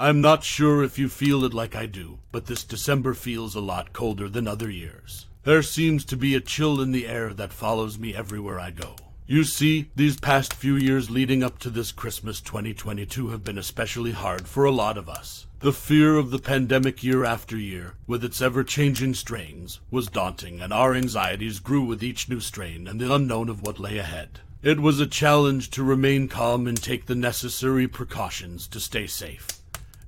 I'm not sure if you feel it like I do, but this December feels a lot colder than other years. There seems to be a chill in the air that follows me everywhere I go. You see, these past few years leading up to this Christmas 2022 have been especially hard for a lot of us. The fear of the pandemic year after year, with its ever changing strains, was daunting, and our anxieties grew with each new strain and the unknown of what lay ahead. It was a challenge to remain calm and take the necessary precautions to stay safe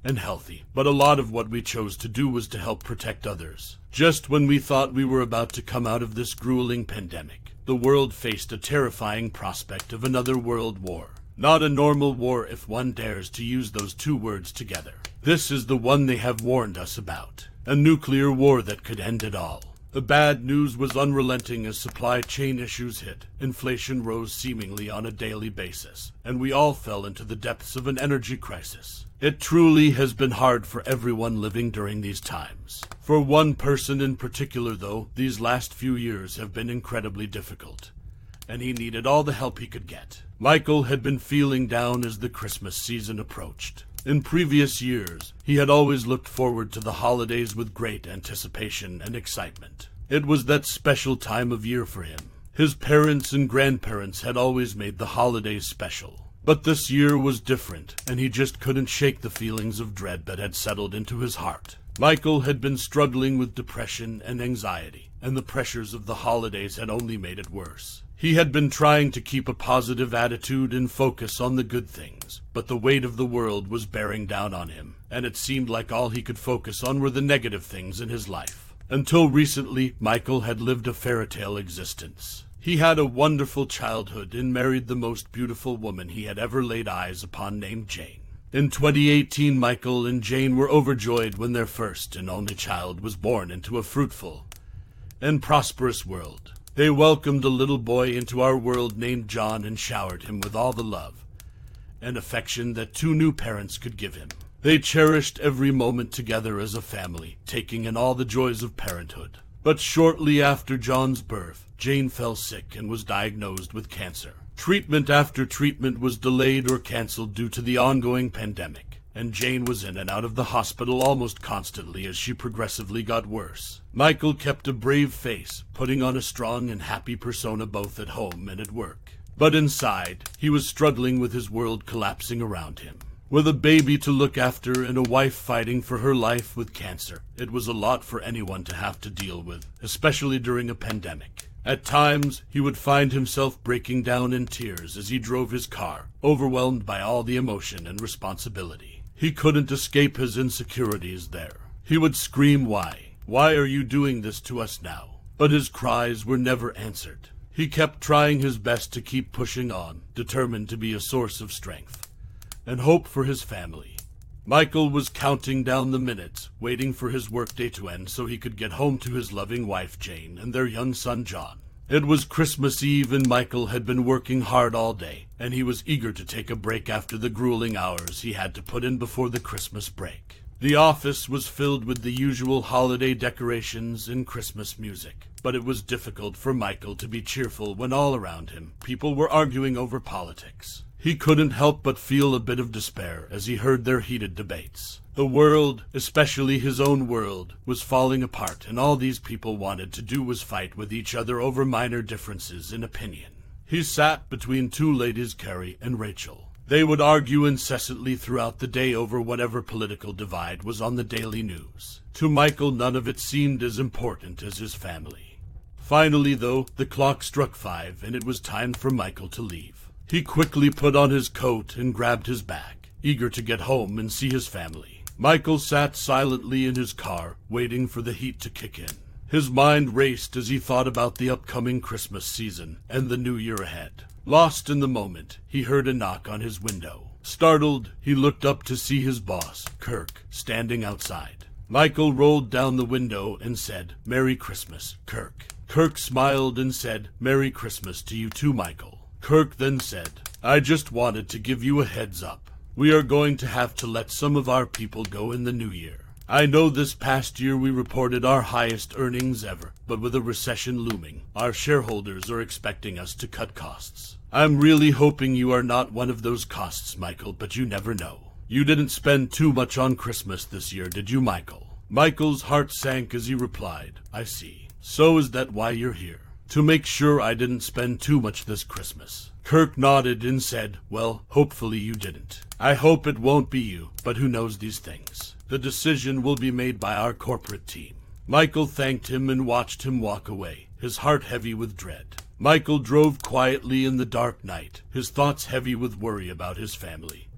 and healthy, but a lot of what we chose to do was to help protect others. Just when we thought we were about to come out of this grueling pandemic, the world faced a terrifying prospect of another world war. Not a normal war if one dares to use those two words together. This is the one they have warned us about. A nuclear war that could end it all. The bad news was unrelenting as supply chain issues hit. Inflation rose seemingly on a daily basis, and we all fell into the depths of an energy crisis. It truly has been hard for everyone living during these times. For one person in particular, though, these last few years have been incredibly difficult, and he needed all the help he could get. Michael had been feeling down as the Christmas season approached. In previous years, he had always looked forward to the holidays with great anticipation and excitement. It was that special time of year for him. His parents and grandparents had always made the holidays special. But this year was different, and he just couldn't shake the feelings of dread that had settled into his heart. Michael had been struggling with depression and anxiety, and the pressures of the holidays had only made it worse. He had been trying to keep a positive attitude and focus on the good things, but the weight of the world was bearing down on him, and it seemed like all he could focus on were the negative things in his life. Until recently, Michael had lived a fairy tale existence. He had a wonderful childhood and married the most beautiful woman he had ever laid eyes upon named Jane. In 2018, Michael and Jane were overjoyed when their first and only child was born into a fruitful and prosperous world. They welcomed a little boy into our world named John and showered him with all the love and affection that two new parents could give him. They cherished every moment together as a family, taking in all the joys of parenthood. But shortly after John's birth, Jane fell sick and was diagnosed with cancer. Treatment after treatment was delayed or canceled due to the ongoing pandemic, and Jane was in and out of the hospital almost constantly as she progressively got worse. Michael kept a brave face, putting on a strong and happy persona both at home and at work. But inside, he was struggling with his world collapsing around him. With a baby to look after and a wife fighting for her life with cancer, it was a lot for anyone to have to deal with, especially during a pandemic. At times, he would find himself breaking down in tears as he drove his car, overwhelmed by all the emotion and responsibility. He couldn't escape his insecurities there. He would scream, Why? Why are you doing this to us now? But his cries were never answered. He kept trying his best to keep pushing on, determined to be a source of strength and hope for his family. Michael was counting down the minutes, waiting for his workday to end so he could get home to his loving wife Jane and their young son John. It was Christmas Eve and Michael had been working hard all day, and he was eager to take a break after the grueling hours he had to put in before the Christmas break. The office was filled with the usual holiday decorations and Christmas music, but it was difficult for Michael to be cheerful when all around him people were arguing over politics. He couldn't help but feel a bit of despair as he heard their heated debates. The world, especially his own world, was falling apart, and all these people wanted to do was fight with each other over minor differences in opinion. He sat between two ladies, Carrie and Rachel. They would argue incessantly throughout the day over whatever political divide was on the daily news. To Michael, none of it seemed as important as his family. Finally, though, the clock struck five, and it was time for Michael to leave. He quickly put on his coat and grabbed his bag, eager to get home and see his family. Michael sat silently in his car, waiting for the heat to kick in. His mind raced as he thought about the upcoming Christmas season and the new year ahead. Lost in the moment, he heard a knock on his window. Startled, he looked up to see his boss, Kirk, standing outside. Michael rolled down the window and said, Merry Christmas, Kirk. Kirk smiled and said, Merry Christmas to you too, Michael. Kirk then said, I just wanted to give you a heads up. We are going to have to let some of our people go in the new year. I know this past year we reported our highest earnings ever, but with a recession looming, our shareholders are expecting us to cut costs. I'm really hoping you are not one of those costs, Michael, but you never know. You didn't spend too much on Christmas this year, did you, Michael? Michael's heart sank as he replied, I see. So is that why you're here? To make sure I didn't spend too much this Christmas. Kirk nodded and said, Well, hopefully you didn't. I hope it won't be you, but who knows these things? The decision will be made by our corporate team. Michael thanked him and watched him walk away, his heart heavy with dread. Michael drove quietly in the dark night, his thoughts heavy with worry about his family.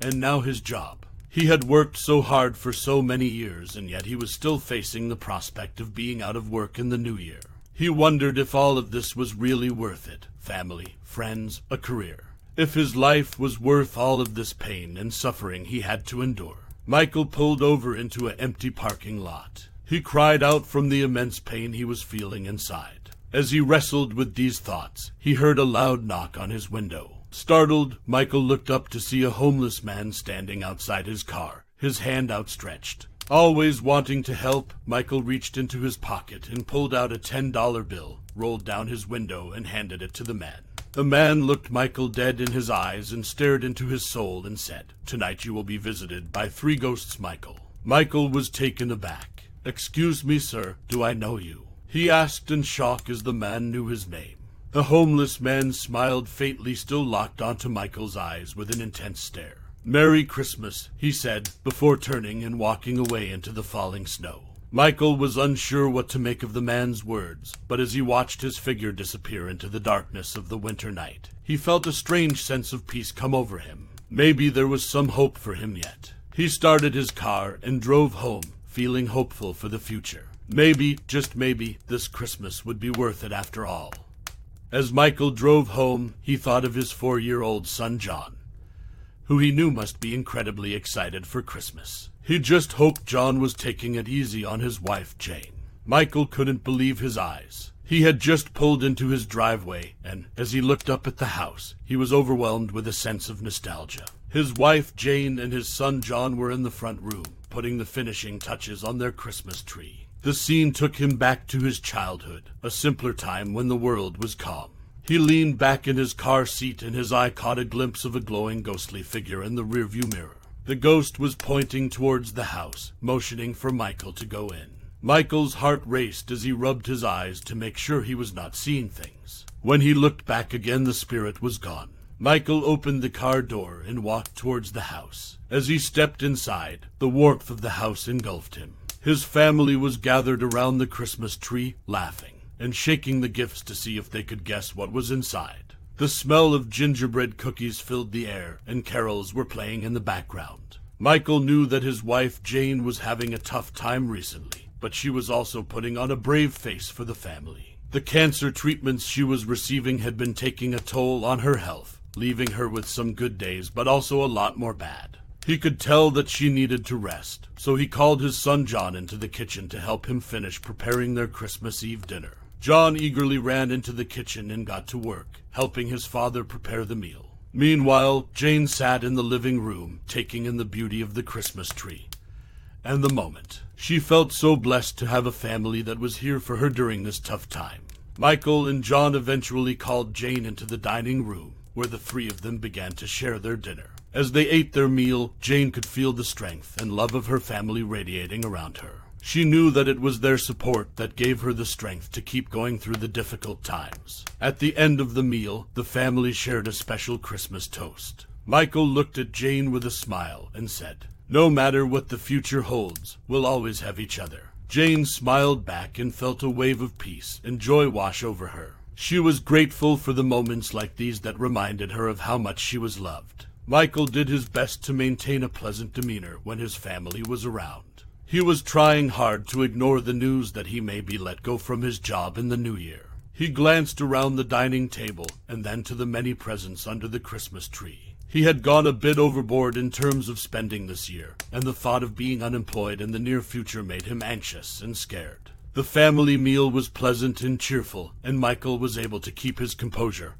And now his job. He had worked so hard for so many years, and yet he was still facing the prospect of being out of work in the new year. He wondered if all of this was really worth it family, friends, a career. If his life was worth all of this pain and suffering he had to endure. Michael pulled over into an empty parking lot. He cried out from the immense pain he was feeling inside. As he wrestled with these thoughts, he heard a loud knock on his window. Startled, Michael looked up to see a homeless man standing outside his car, his hand outstretched. Always wanting to help, Michael reached into his pocket and pulled out a $10 bill, rolled down his window, and handed it to the man. The man looked Michael dead in his eyes and stared into his soul and said, Tonight you will be visited by three ghosts, Michael. Michael was taken aback. Excuse me, sir, do I know you? He asked in shock as the man knew his name. The homeless man smiled faintly, still locked onto Michael's eyes with an intense stare. Merry Christmas, he said, before turning and walking away into the falling snow. Michael was unsure what to make of the man's words, but as he watched his figure disappear into the darkness of the winter night, he felt a strange sense of peace come over him. Maybe there was some hope for him yet. He started his car and drove home, feeling hopeful for the future. Maybe, just maybe, this Christmas would be worth it after all. As Michael drove home, he thought of his four year old son John who he knew must be incredibly excited for Christmas. He just hoped John was taking it easy on his wife, Jane. Michael couldn't believe his eyes. He had just pulled into his driveway, and as he looked up at the house, he was overwhelmed with a sense of nostalgia. His wife, Jane, and his son, John, were in the front room, putting the finishing touches on their Christmas tree. The scene took him back to his childhood, a simpler time when the world was calm. He leaned back in his car seat and his eye caught a glimpse of a glowing ghostly figure in the rearview mirror. The ghost was pointing towards the house, motioning for Michael to go in. Michael's heart raced as he rubbed his eyes to make sure he was not seeing things. When he looked back again, the spirit was gone. Michael opened the car door and walked towards the house. As he stepped inside, the warmth of the house engulfed him. His family was gathered around the Christmas tree, laughing and shaking the gifts to see if they could guess what was inside. The smell of gingerbread cookies filled the air, and carols were playing in the background. Michael knew that his wife Jane was having a tough time recently, but she was also putting on a brave face for the family. The cancer treatments she was receiving had been taking a toll on her health, leaving her with some good days, but also a lot more bad. He could tell that she needed to rest, so he called his son John into the kitchen to help him finish preparing their Christmas Eve dinner. John eagerly ran into the kitchen and got to work, helping his father prepare the meal. Meanwhile, Jane sat in the living room, taking in the beauty of the Christmas tree. And the moment. She felt so blessed to have a family that was here for her during this tough time. Michael and John eventually called Jane into the dining room, where the three of them began to share their dinner. As they ate their meal, Jane could feel the strength and love of her family radiating around her. She knew that it was their support that gave her the strength to keep going through the difficult times. At the end of the meal, the family shared a special Christmas toast. Michael looked at Jane with a smile and said, No matter what the future holds, we'll always have each other. Jane smiled back and felt a wave of peace and joy wash over her. She was grateful for the moments like these that reminded her of how much she was loved. Michael did his best to maintain a pleasant demeanor when his family was around. He was trying hard to ignore the news that he may be let go from his job in the new year. He glanced around the dining table and then to the many presents under the Christmas tree. He had gone a bit overboard in terms of spending this year, and the thought of being unemployed in the near future made him anxious and scared. The family meal was pleasant and cheerful, and Michael was able to keep his composure,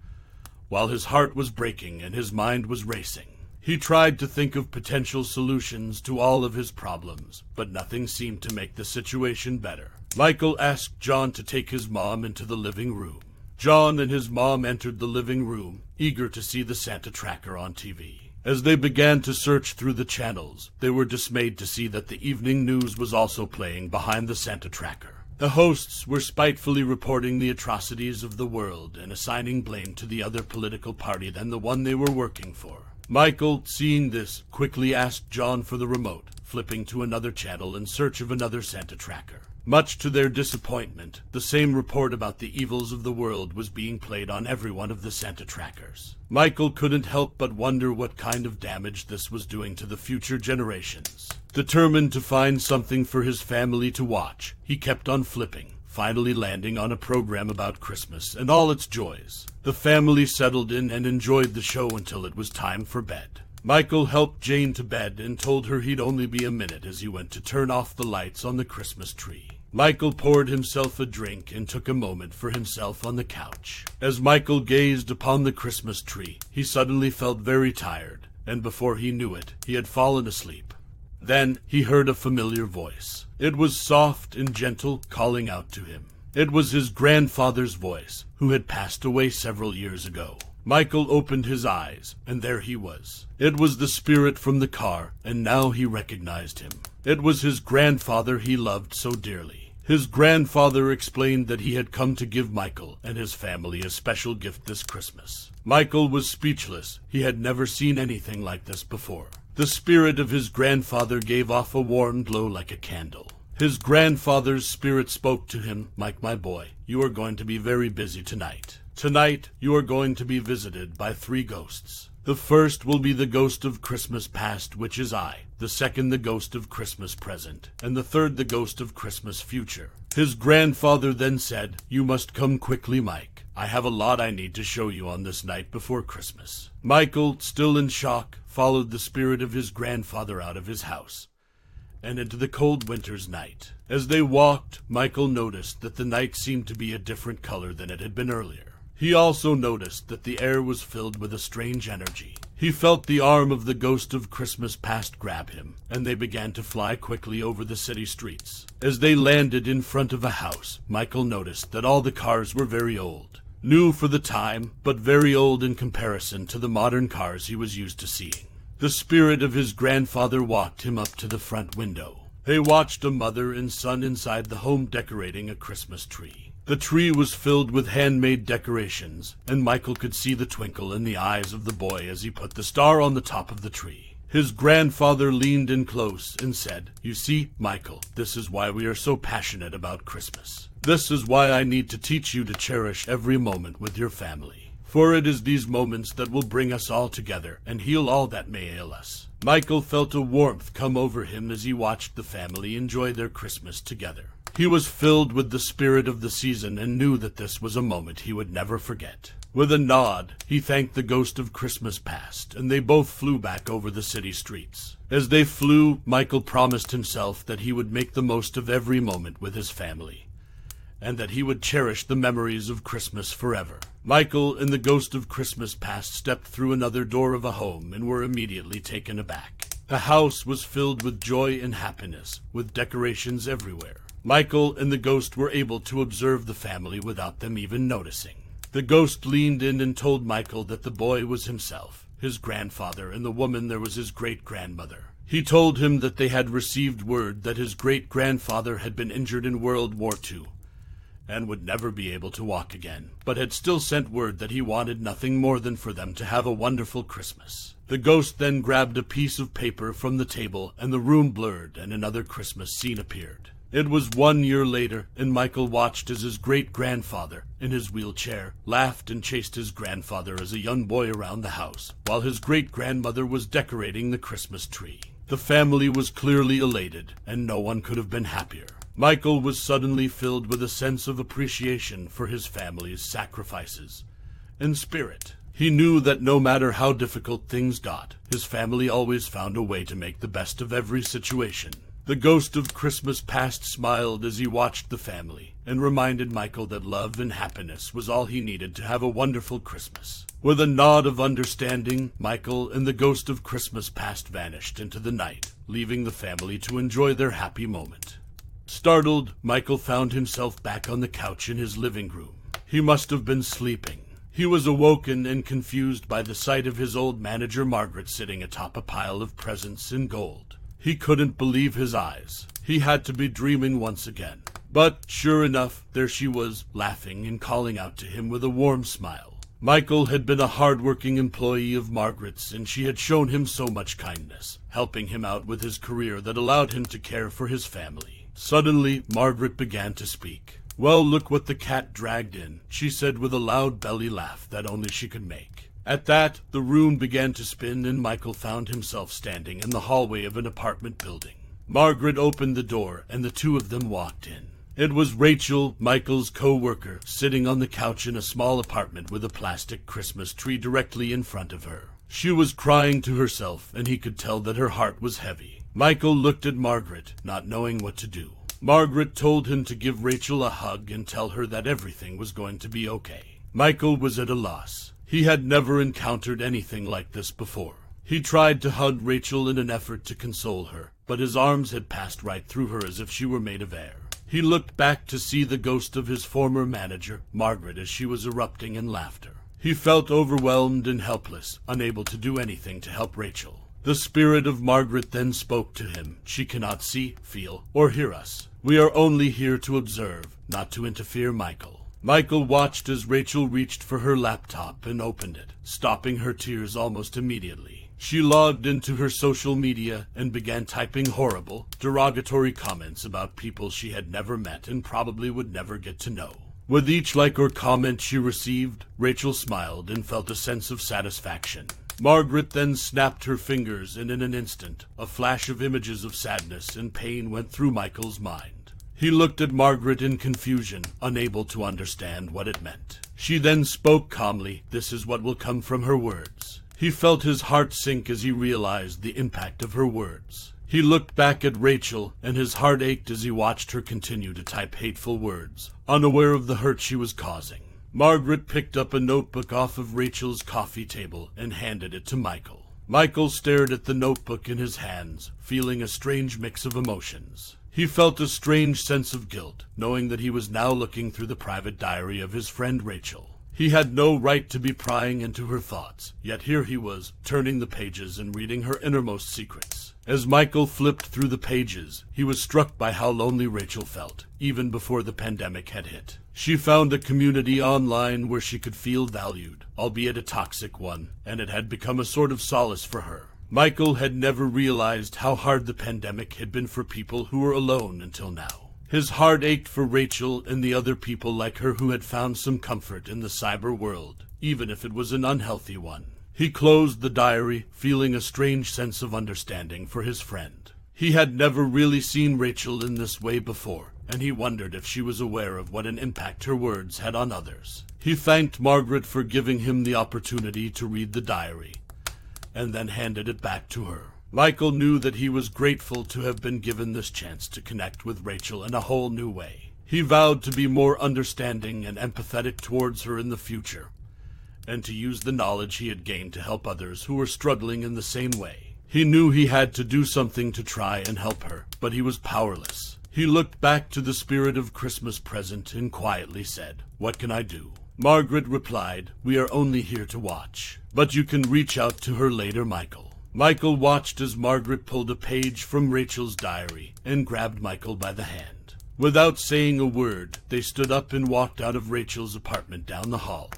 while his heart was breaking and his mind was racing. He tried to think of potential solutions to all of his problems, but nothing seemed to make the situation better. Michael asked John to take his mom into the living room. John and his mom entered the living room, eager to see the Santa tracker on TV. As they began to search through the channels, they were dismayed to see that the evening news was also playing behind the Santa tracker. The hosts were spitefully reporting the atrocities of the world and assigning blame to the other political party than the one they were working for. Michael, seeing this, quickly asked John for the remote, flipping to another channel in search of another Santa tracker. Much to their disappointment, the same report about the evils of the world was being played on every one of the Santa trackers. Michael couldn't help but wonder what kind of damage this was doing to the future generations. Determined to find something for his family to watch, he kept on flipping, finally landing on a program about Christmas and all its joys. The family settled in and enjoyed the show until it was time for bed. Michael helped Jane to bed and told her he'd only be a minute as he went to turn off the lights on the Christmas tree. Michael poured himself a drink and took a moment for himself on the couch. As Michael gazed upon the Christmas tree, he suddenly felt very tired, and before he knew it, he had fallen asleep. Then he heard a familiar voice. It was soft and gentle, calling out to him. It was his grandfather's voice, who had passed away several years ago. Michael opened his eyes, and there he was. It was the spirit from the car, and now he recognized him. It was his grandfather he loved so dearly. His grandfather explained that he had come to give Michael and his family a special gift this Christmas. Michael was speechless. He had never seen anything like this before. The spirit of his grandfather gave off a warm glow like a candle. His grandfather's spirit spoke to him, Mike, my boy, you are going to be very busy tonight. Tonight, you are going to be visited by three ghosts. The first will be the ghost of Christmas past, which is I, the second the ghost of Christmas present, and the third the ghost of Christmas future. His grandfather then said, You must come quickly, Mike. I have a lot I need to show you on this night before Christmas. Michael, still in shock, followed the spirit of his grandfather out of his house and into the cold winter's night. As they walked, Michael noticed that the night seemed to be a different color than it had been earlier. He also noticed that the air was filled with a strange energy. He felt the arm of the ghost of Christmas past grab him, and they began to fly quickly over the city streets. As they landed in front of a house, Michael noticed that all the cars were very old. New for the time, but very old in comparison to the modern cars he was used to seeing. The spirit of his grandfather walked him up to the front window. They watched a mother and son inside the home decorating a Christmas tree. The tree was filled with handmade decorations, and Michael could see the twinkle in the eyes of the boy as he put the star on the top of the tree. His grandfather leaned in close and said, You see, Michael, this is why we are so passionate about Christmas. This is why I need to teach you to cherish every moment with your family. For it is these moments that will bring us all together and heal all that may ail us. Michael felt a warmth come over him as he watched the family enjoy their Christmas together. He was filled with the spirit of the season and knew that this was a moment he would never forget. With a nod, he thanked the ghost of Christmas past, and they both flew back over the city streets. As they flew, Michael promised himself that he would make the most of every moment with his family, and that he would cherish the memories of Christmas forever. Michael and the ghost of Christmas past stepped through another door of a home and were immediately taken aback. The house was filled with joy and happiness, with decorations everywhere. Michael and the ghost were able to observe the family without them even noticing. The ghost leaned in and told Michael that the boy was himself, his grandfather, and the woman there was his great grandmother. He told him that they had received word that his great grandfather had been injured in World War II and would never be able to walk again, but had still sent word that he wanted nothing more than for them to have a wonderful Christmas. The ghost then grabbed a piece of paper from the table, and the room blurred, and another Christmas scene appeared. It was one year later, and Michael watched as his great grandfather, in his wheelchair, laughed and chased his grandfather as a young boy around the house, while his great grandmother was decorating the Christmas tree. The family was clearly elated, and no one could have been happier. Michael was suddenly filled with a sense of appreciation for his family's sacrifices and spirit. He knew that no matter how difficult things got, his family always found a way to make the best of every situation. The ghost of Christmas past smiled as he watched the family and reminded Michael that love and happiness was all he needed to have a wonderful Christmas. With a nod of understanding, Michael and the ghost of Christmas past vanished into the night, leaving the family to enjoy their happy moment. Startled, Michael found himself back on the couch in his living room. He must have been sleeping. He was awoken and confused by the sight of his old manager Margaret sitting atop a pile of presents in gold. He couldn't believe his eyes. He had to be dreaming once again. But sure enough, there she was, laughing and calling out to him with a warm smile. Michael had been a hard-working employee of Margaret's, and she had shown him so much kindness, helping him out with his career that allowed him to care for his family. Suddenly, Margaret began to speak. Well, look what the cat dragged in, she said with a loud belly laugh that only she could make. At that, the room began to spin, and Michael found himself standing in the hallway of an apartment building. Margaret opened the door, and the two of them walked in. It was Rachel, Michael's co-worker, sitting on the couch in a small apartment with a plastic Christmas tree directly in front of her. She was crying to herself, and he could tell that her heart was heavy. Michael looked at Margaret, not knowing what to do. Margaret told him to give Rachel a hug and tell her that everything was going to be okay. Michael was at a loss. He had never encountered anything like this before. He tried to hug Rachel in an effort to console her, but his arms had passed right through her as if she were made of air. He looked back to see the ghost of his former manager, Margaret, as she was erupting in laughter. He felt overwhelmed and helpless, unable to do anything to help Rachel. The spirit of Margaret then spoke to him. She cannot see, feel, or hear us. We are only here to observe, not to interfere, Michael. Michael watched as Rachel reached for her laptop and opened it, stopping her tears almost immediately. She logged into her social media and began typing horrible, derogatory comments about people she had never met and probably would never get to know. With each like or comment she received, Rachel smiled and felt a sense of satisfaction. Margaret then snapped her fingers, and in an instant, a flash of images of sadness and pain went through Michael's mind. He looked at Margaret in confusion, unable to understand what it meant. She then spoke calmly. This is what will come from her words. He felt his heart sink as he realized the impact of her words. He looked back at Rachel, and his heart ached as he watched her continue to type hateful words, unaware of the hurt she was causing. Margaret picked up a notebook off of Rachel's coffee table and handed it to Michael. Michael stared at the notebook in his hands, feeling a strange mix of emotions. He felt a strange sense of guilt, knowing that he was now looking through the private diary of his friend Rachel. He had no right to be prying into her thoughts, yet here he was, turning the pages and reading her innermost secrets. As Michael flipped through the pages, he was struck by how lonely Rachel felt, even before the pandemic had hit. She found a community online where she could feel valued, albeit a toxic one, and it had become a sort of solace for her. Michael had never realized how hard the pandemic had been for people who were alone until now. His heart ached for Rachel and the other people like her who had found some comfort in the cyber world, even if it was an unhealthy one. He closed the diary, feeling a strange sense of understanding for his friend. He had never really seen Rachel in this way before, and he wondered if she was aware of what an impact her words had on others. He thanked Margaret for giving him the opportunity to read the diary, and then handed it back to her. Michael knew that he was grateful to have been given this chance to connect with Rachel in a whole new way. He vowed to be more understanding and empathetic towards her in the future, and to use the knowledge he had gained to help others who were struggling in the same way. He knew he had to do something to try and help her, but he was powerless. He looked back to the spirit of Christmas present and quietly said, What can I do? Margaret replied, We are only here to watch, but you can reach out to her later, Michael. Michael watched as Margaret pulled a page from Rachel's diary and grabbed Michael by the hand. Without saying a word, they stood up and walked out of Rachel's apartment down the hall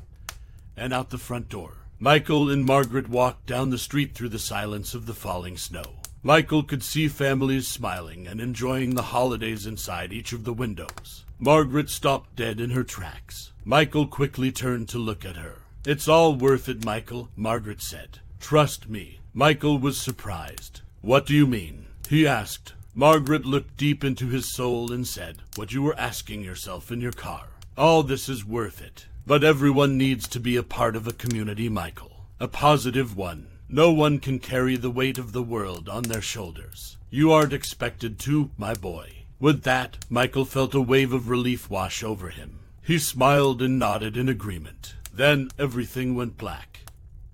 and out the front door. Michael and Margaret walked down the street through the silence of the falling snow. Michael could see families smiling and enjoying the holidays inside each of the windows. Margaret stopped dead in her tracks. Michael quickly turned to look at her. It's all worth it, Michael, Margaret said. Trust me, Michael was surprised. What do you mean? He asked. Margaret looked deep into his soul and said, What you were asking yourself in your car. All this is worth it. But everyone needs to be a part of a community, Michael. A positive one. No one can carry the weight of the world on their shoulders. You aren't expected to, my boy. With that, Michael felt a wave of relief wash over him. He smiled and nodded in agreement. Then everything went black.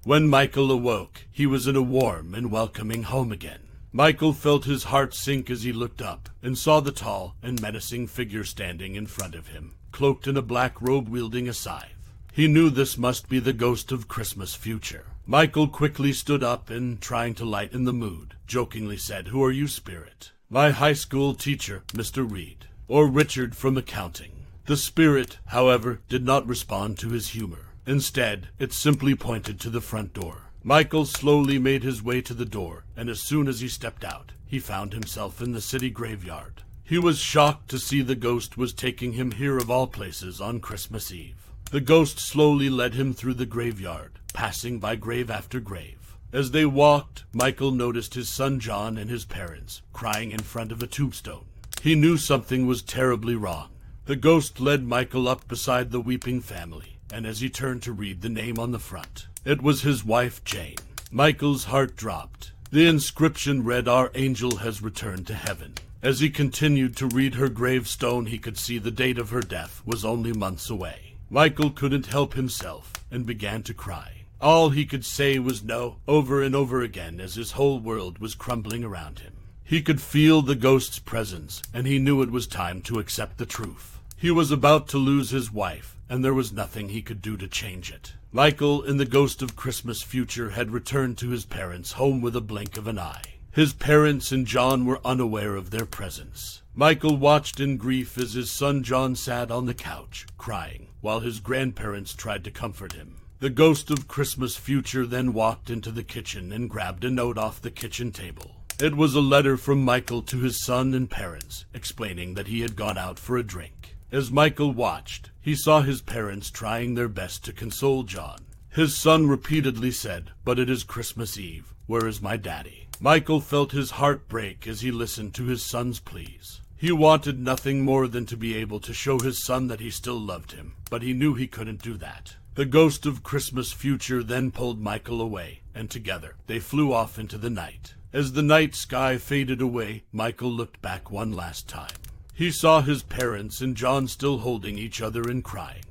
When Michael awoke, he was in a warm and welcoming home again. Michael felt his heart sink as he looked up and saw the tall and menacing figure standing in front of him, cloaked in a black robe wielding a scythe. He knew this must be the ghost of Christmas future. Michael quickly stood up and, trying to lighten the mood, jokingly said, Who are you, spirit? My high school teacher, Mr. Reed, or Richard from accounting. The spirit, however, did not respond to his humor. Instead, it simply pointed to the front door. Michael slowly made his way to the door, and as soon as he stepped out, he found himself in the city graveyard. He was shocked to see the ghost was taking him here of all places on Christmas Eve. The ghost slowly led him through the graveyard, passing by grave after grave. As they walked, Michael noticed his son John and his parents crying in front of a tombstone. He knew something was terribly wrong. The ghost led Michael up beside the weeping family, and as he turned to read the name on the front, it was his wife Jane. Michael's heart dropped. The inscription read, Our angel has returned to heaven. As he continued to read her gravestone, he could see the date of her death was only months away. Michael couldn't help himself and began to cry. All he could say was no over and over again as his whole world was crumbling around him. He could feel the ghost's presence, and he knew it was time to accept the truth. He was about to lose his wife, and there was nothing he could do to change it. Michael, in the ghost of Christmas future, had returned to his parents' home with a blink of an eye. His parents and John were unaware of their presence. Michael watched in grief as his son John sat on the couch, crying, while his grandparents tried to comfort him. The ghost of Christmas future then walked into the kitchen and grabbed a note off the kitchen table. It was a letter from Michael to his son and parents, explaining that he had gone out for a drink. As Michael watched, he saw his parents trying their best to console John. His son repeatedly said, But it is Christmas Eve. Where is my daddy? Michael felt his heart break as he listened to his son's pleas. He wanted nothing more than to be able to show his son that he still loved him, but he knew he couldn't do that. The ghost of Christmas future then pulled Michael away, and together they flew off into the night. As the night sky faded away, Michael looked back one last time. He saw his parents and John still holding each other and crying.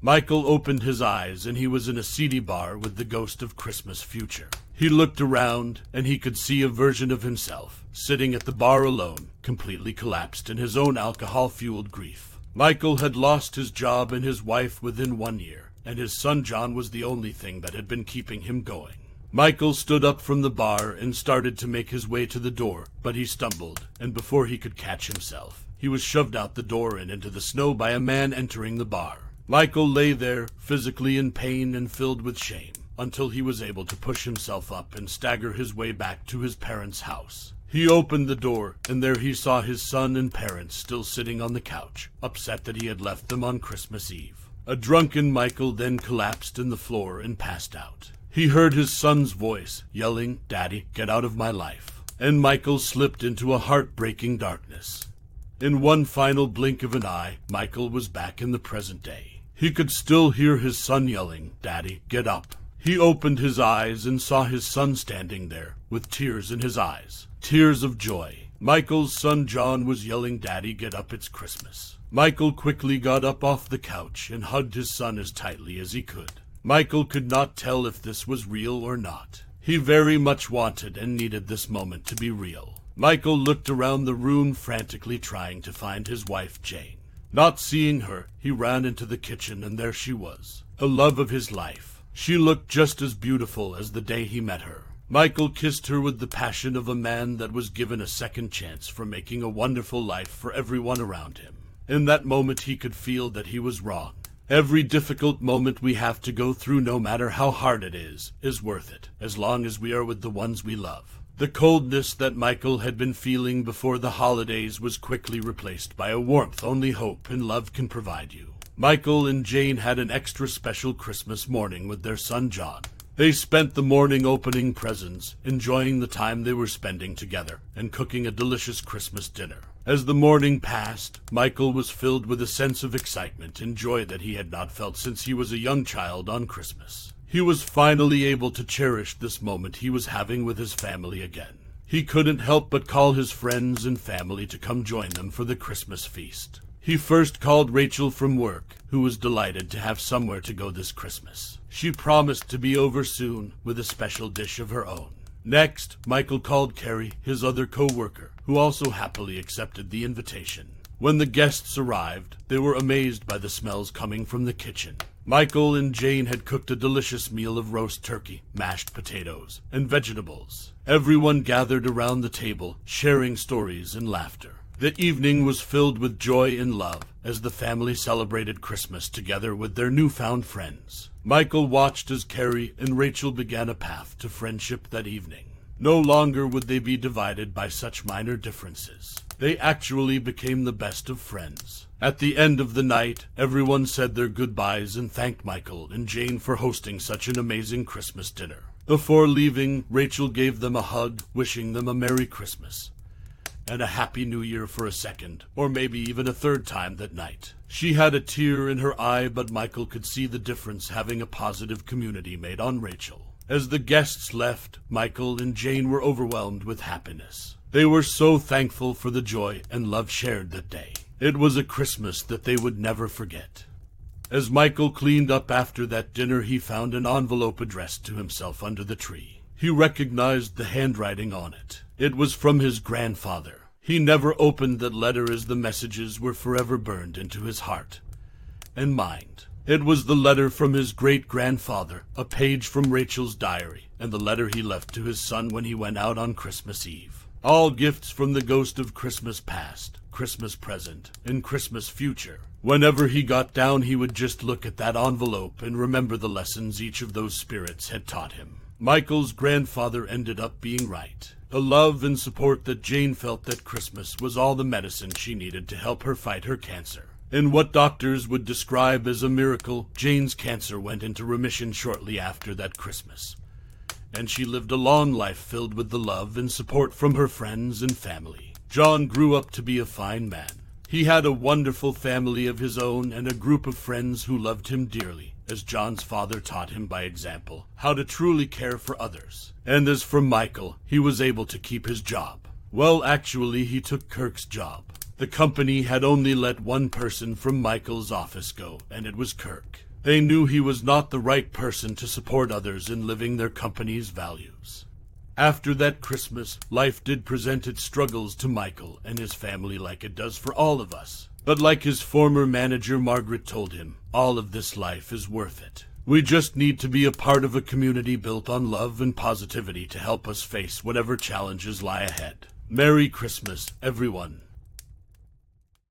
Michael opened his eyes and he was in a seedy bar with the ghost of Christmas future. He looked around, and he could see a version of himself, sitting at the bar alone, completely collapsed in his own alcohol fueled grief. Michael had lost his job and his wife within one year, and his son John was the only thing that had been keeping him going. Michael stood up from the bar and started to make his way to the door, but he stumbled, and before he could catch himself, he was shoved out the door and into the snow by a man entering the bar. Michael lay there, physically in pain and filled with shame until he was able to push himself up and stagger his way back to his parents' house. He opened the door, and there he saw his son and parents still sitting on the couch, upset that he had left them on Christmas Eve. A drunken Michael then collapsed in the floor and passed out. He heard his son's voice yelling, Daddy, get out of my life. And Michael slipped into a heartbreaking darkness. In one final blink of an eye, Michael was back in the present day. He could still hear his son yelling, Daddy, get up. He opened his eyes and saw his son standing there, with tears in his eyes. Tears of joy. Michael's son John was yelling, Daddy, get up, it's Christmas. Michael quickly got up off the couch and hugged his son as tightly as he could. Michael could not tell if this was real or not. He very much wanted and needed this moment to be real. Michael looked around the room frantically trying to find his wife Jane. Not seeing her, he ran into the kitchen and there she was, the love of his life. She looked just as beautiful as the day he met her. Michael kissed her with the passion of a man that was given a second chance for making a wonderful life for everyone around him. In that moment, he could feel that he was wrong. Every difficult moment we have to go through, no matter how hard it is, is worth it, as long as we are with the ones we love. The coldness that Michael had been feeling before the holidays was quickly replaced by a warmth only hope and love can provide you. Michael and Jane had an extra special Christmas morning with their son John. They spent the morning opening presents, enjoying the time they were spending together, and cooking a delicious Christmas dinner. As the morning passed, Michael was filled with a sense of excitement and joy that he had not felt since he was a young child on Christmas. He was finally able to cherish this moment he was having with his family again. He couldn't help but call his friends and family to come join them for the Christmas feast. He first called Rachel from work, who was delighted to have somewhere to go this Christmas. She promised to be over soon with a special dish of her own. Next, Michael called Carrie, his other co-worker, who also happily accepted the invitation. When the guests arrived, they were amazed by the smells coming from the kitchen. Michael and Jane had cooked a delicious meal of roast turkey, mashed potatoes, and vegetables. Everyone gathered around the table, sharing stories and laughter. The evening was filled with joy and love as the family celebrated Christmas together with their newfound friends. Michael watched as Carrie and Rachel began a path to friendship that evening. No longer would they be divided by such minor differences. They actually became the best of friends. At the end of the night, everyone said their goodbyes and thanked Michael and Jane for hosting such an amazing Christmas dinner. Before leaving, Rachel gave them a hug, wishing them a Merry Christmas and a Happy New Year for a second, or maybe even a third time that night. She had a tear in her eye, but Michael could see the difference having a positive community made on Rachel. As the guests left, Michael and Jane were overwhelmed with happiness. They were so thankful for the joy and love shared that day. It was a Christmas that they would never forget. As Michael cleaned up after that dinner, he found an envelope addressed to himself under the tree. He recognized the handwriting on it. It was from his grandfather. He never opened that letter as the messages were forever burned into his heart and mind. It was the letter from his great grandfather, a page from Rachel's diary, and the letter he left to his son when he went out on Christmas Eve. All gifts from the ghost of Christmas past, Christmas present, and Christmas future. Whenever he got down, he would just look at that envelope and remember the lessons each of those spirits had taught him. Michael's grandfather ended up being right. The love and support that Jane felt that Christmas was all the medicine she needed to help her fight her cancer. In what doctors would describe as a miracle, Jane's cancer went into remission shortly after that Christmas. And she lived a long life filled with the love and support from her friends and family. John grew up to be a fine man. He had a wonderful family of his own and a group of friends who loved him dearly, as John's father taught him by example how to truly care for others. And as for Michael, he was able to keep his job. Well, actually, he took Kirk's job. The company had only let one person from Michael's office go, and it was Kirk. They knew he was not the right person to support others in living their company's values. After that Christmas, life did present its struggles to Michael and his family like it does for all of us. But like his former manager Margaret told him, all of this life is worth it. We just need to be a part of a community built on love and positivity to help us face whatever challenges lie ahead. Merry Christmas, everyone.